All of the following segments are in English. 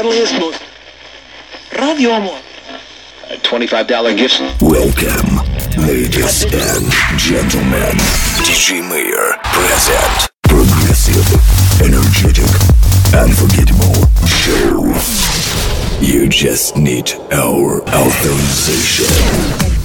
friendliest, most radio amor. $25 gift. Welcome, ladies and gentlemen. DJ Mayor present progressive, energetic, unforgettable show. You just need our authorization.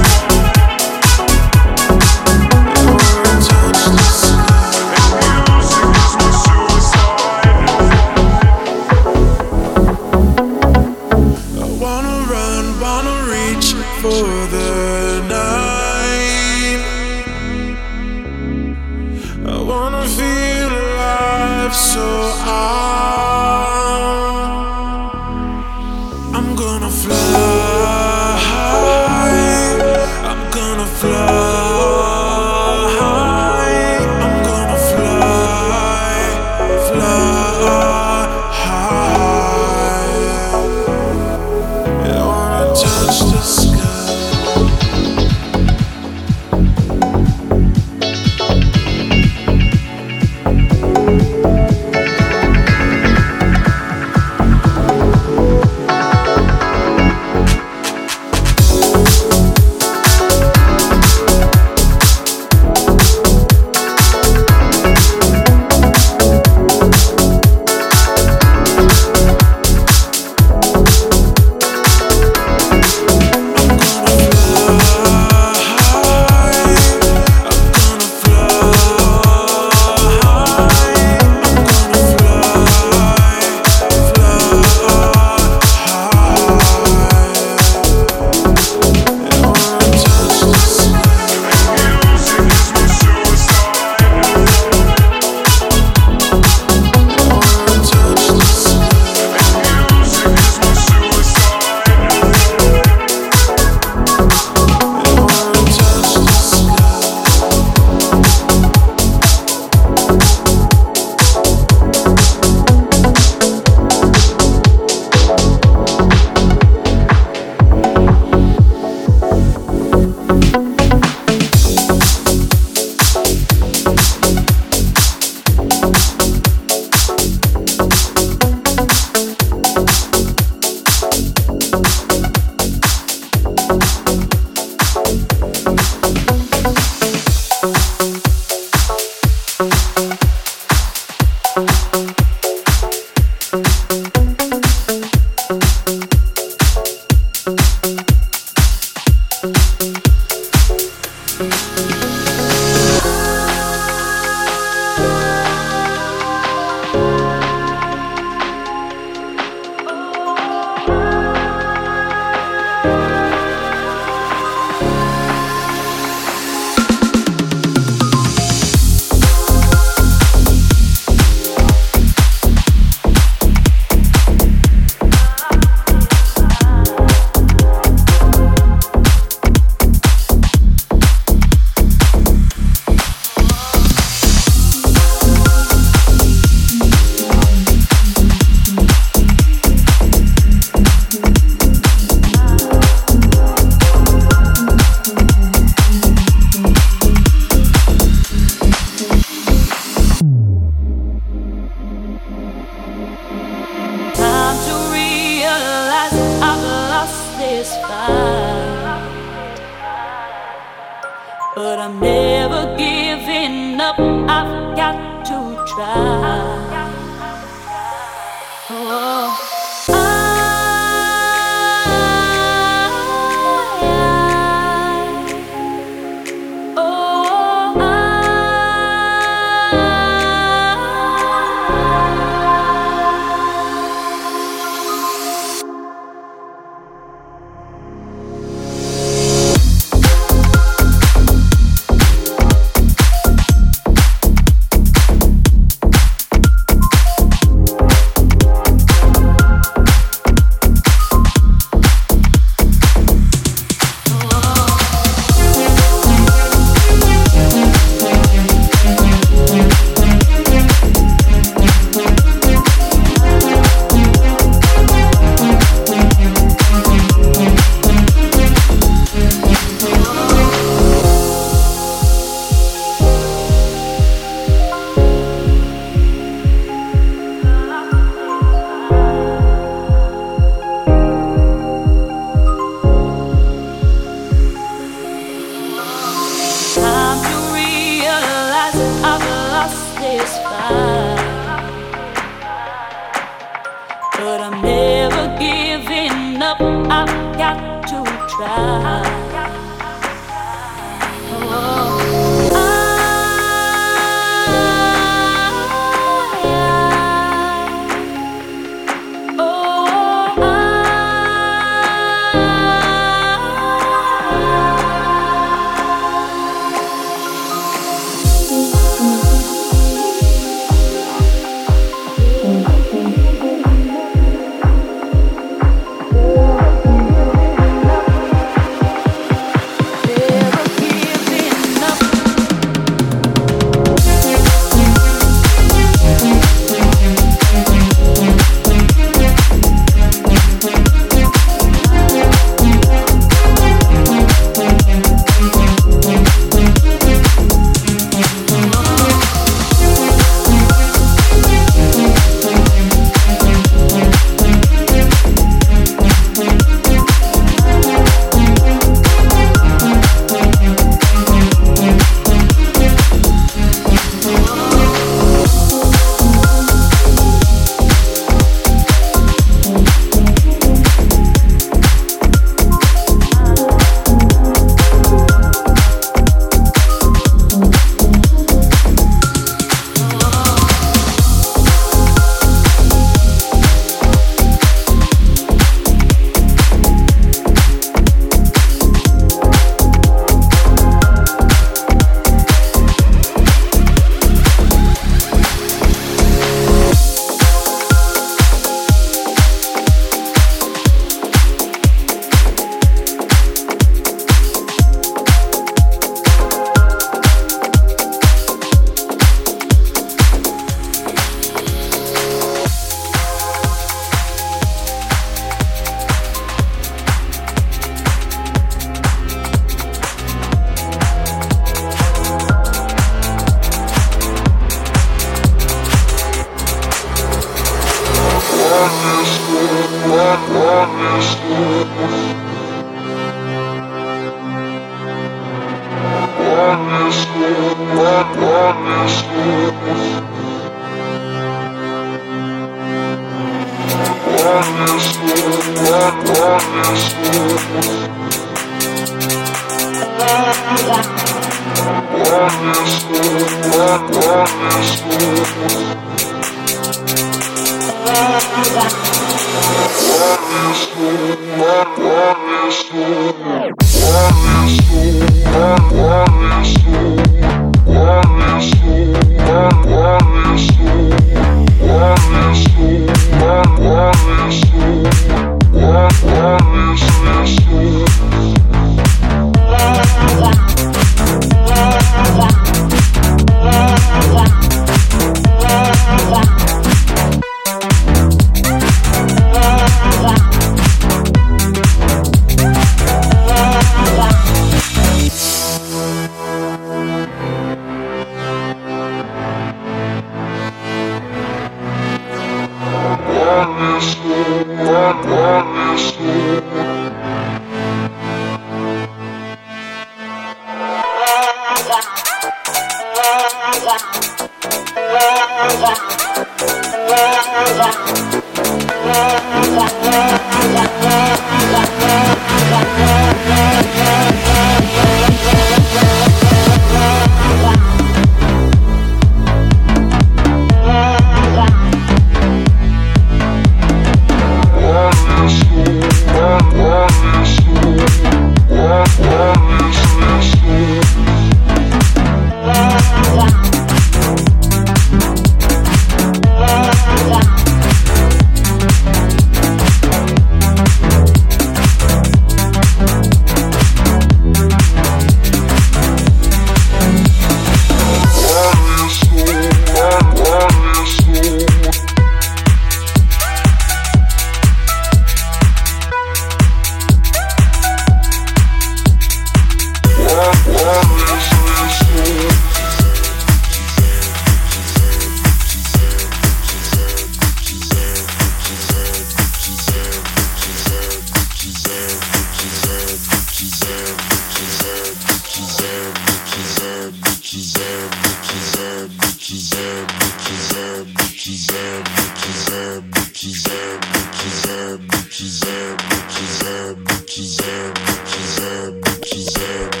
bitches, are, bitches,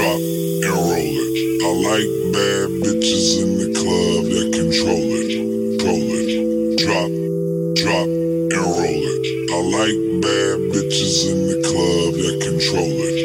drop and roll it. I like bad bitches in the club that control it. Roll it. Drop, drop and roll it. I like bad bitches in the club that control it.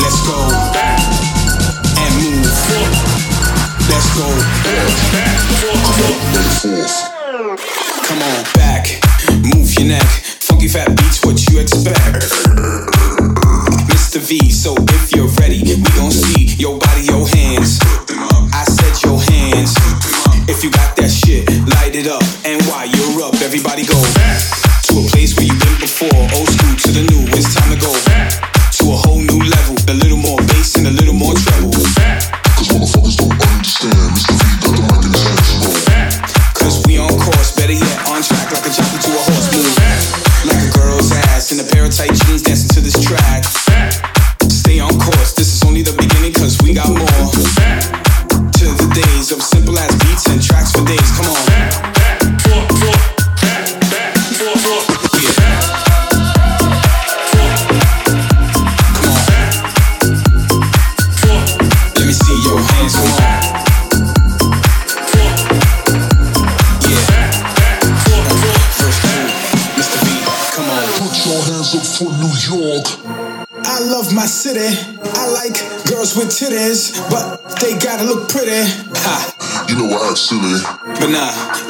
Let's go back and move. Let's go. Back Come on, back. Move your neck. Funky fat beats, what you expect? Mr. V, so if you're ready, we gon' see your body,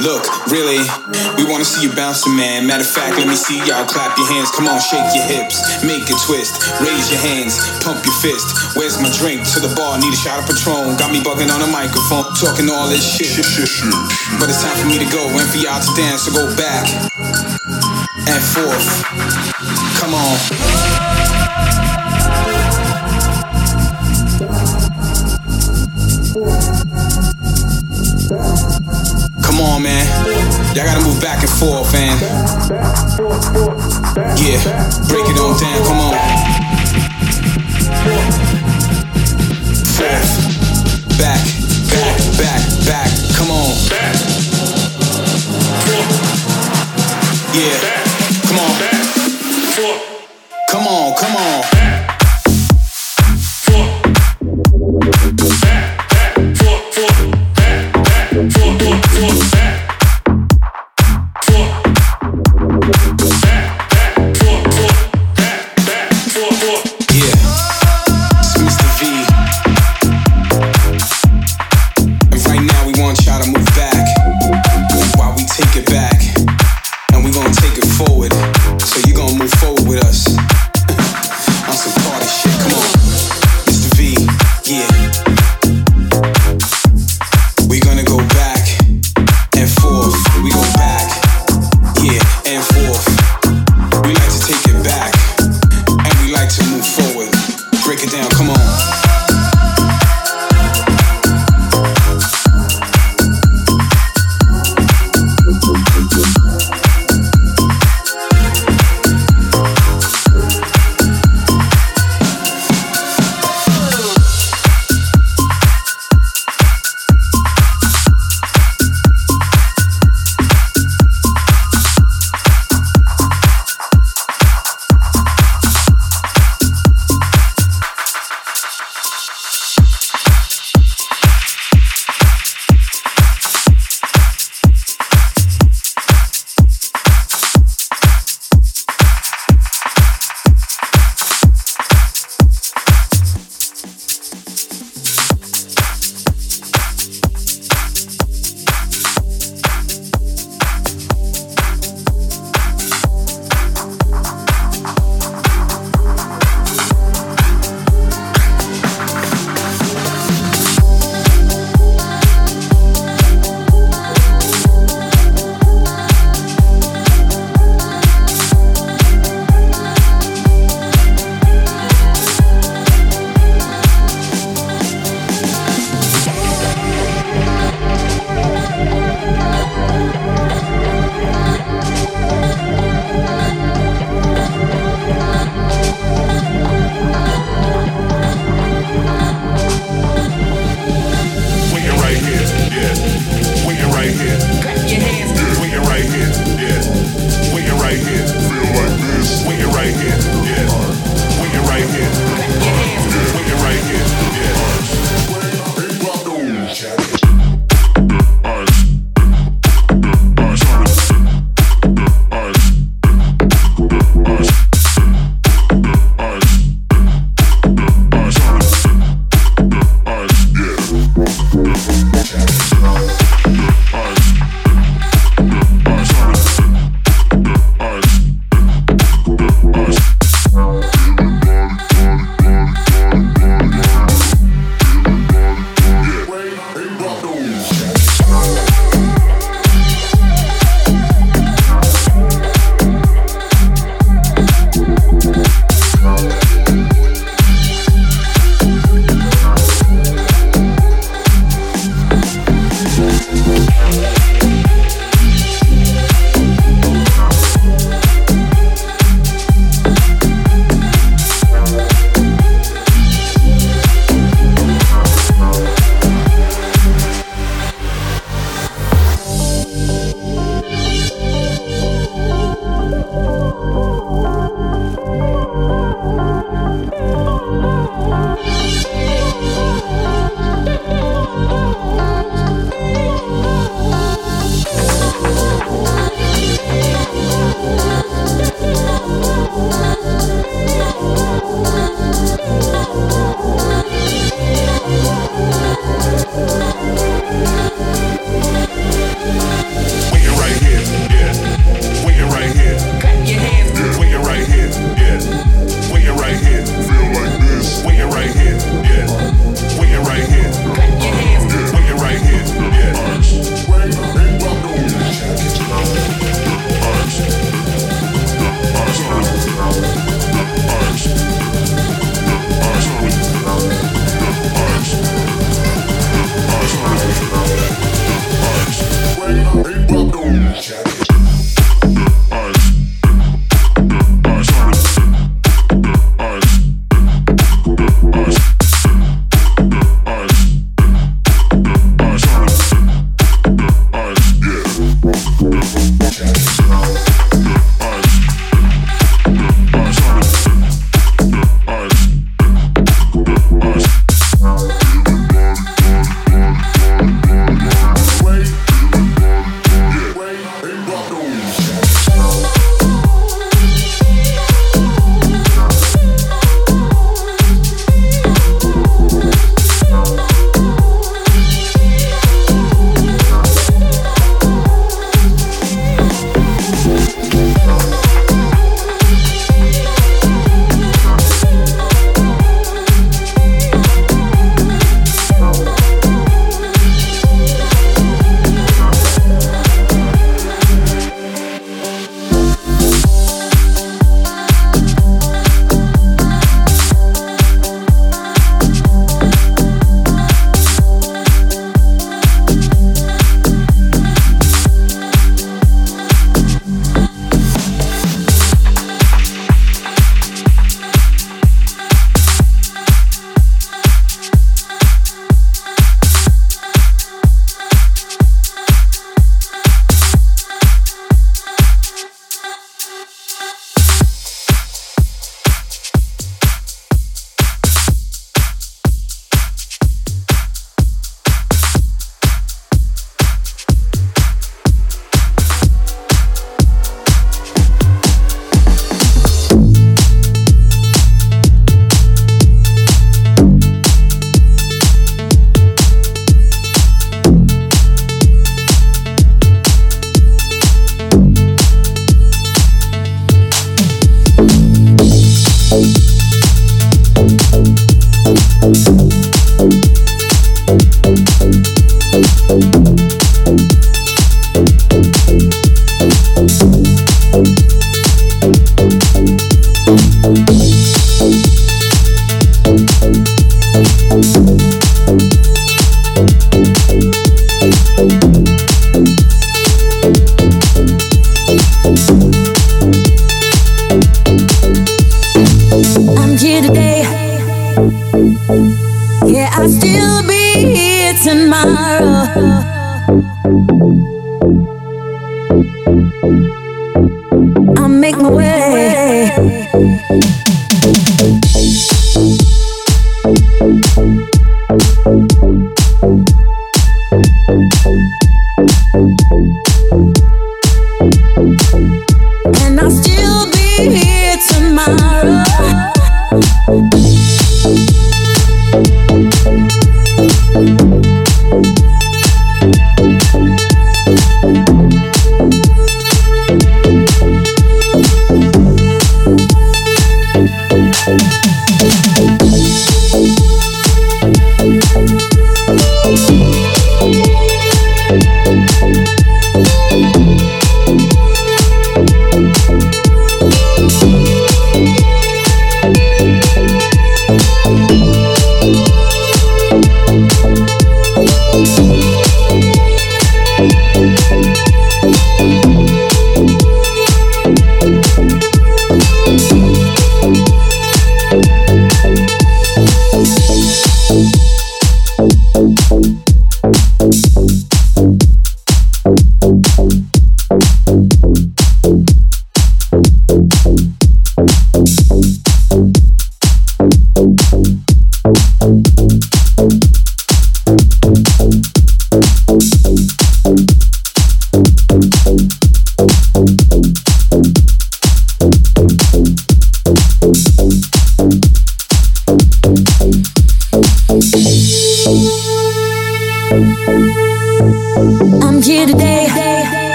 look, really, we wanna see you bouncing, man. Matter of fact, let me see y'all clap your hands. Come on, shake your hips, make a twist, raise your hands, pump your fist. Where's my drink? To the bar, need a shot of Patron. Got me bugging on a microphone, talking all this shit. But it's time for me to go and for y'all to dance. So go back and forth. Come on. Come on, man. Y'all gotta move back and forth, man. Yeah, break it on down. Come on. Forth, back, back, back, back. Come on. Yeah, come on. Come on, come on.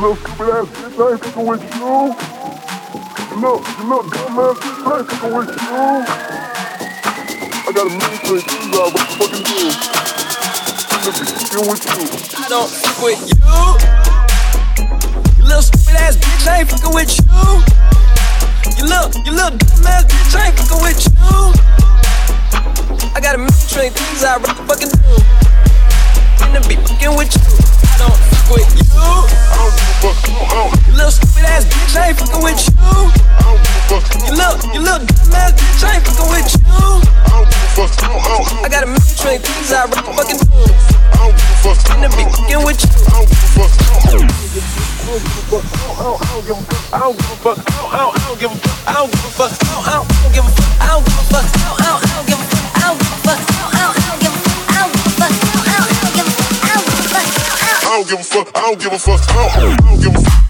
Little stupid ass bitch, I ain't fucking with you. You little, you little dumb ass bitch, I ain't fucking with you. I got a million things to do. What the fucking do? With you. I don't fuck with you. You little stupid ass bitch, I ain't fucking with you. You little, you little dumb ass bitch, I ain't fucking with you. I got a million things I'd rather fucking do. Than to be fucking with you. I don't fuck with you. I don't give a fuck. I don't, I don't, You little stupid ass bitch, I ain't fucking with you. I don't give a fuck. You little, you little dumb ass bitch, I ain't fucking with you. I don't give a fuck. I don't, I don't, I got a million trillion things I'd rather fucking do. I don't give a fuck. Than to be fucking with you. I don't give a fuck. I don't give a fuck. I don't give a fuck. I don't give a fuck. I don't, give a fuck. I don't give a fuck. I don't give a fuck. I don't give a fuck. Don't give a fuck. I don't give a fuck. I don't, I don't give a fuck.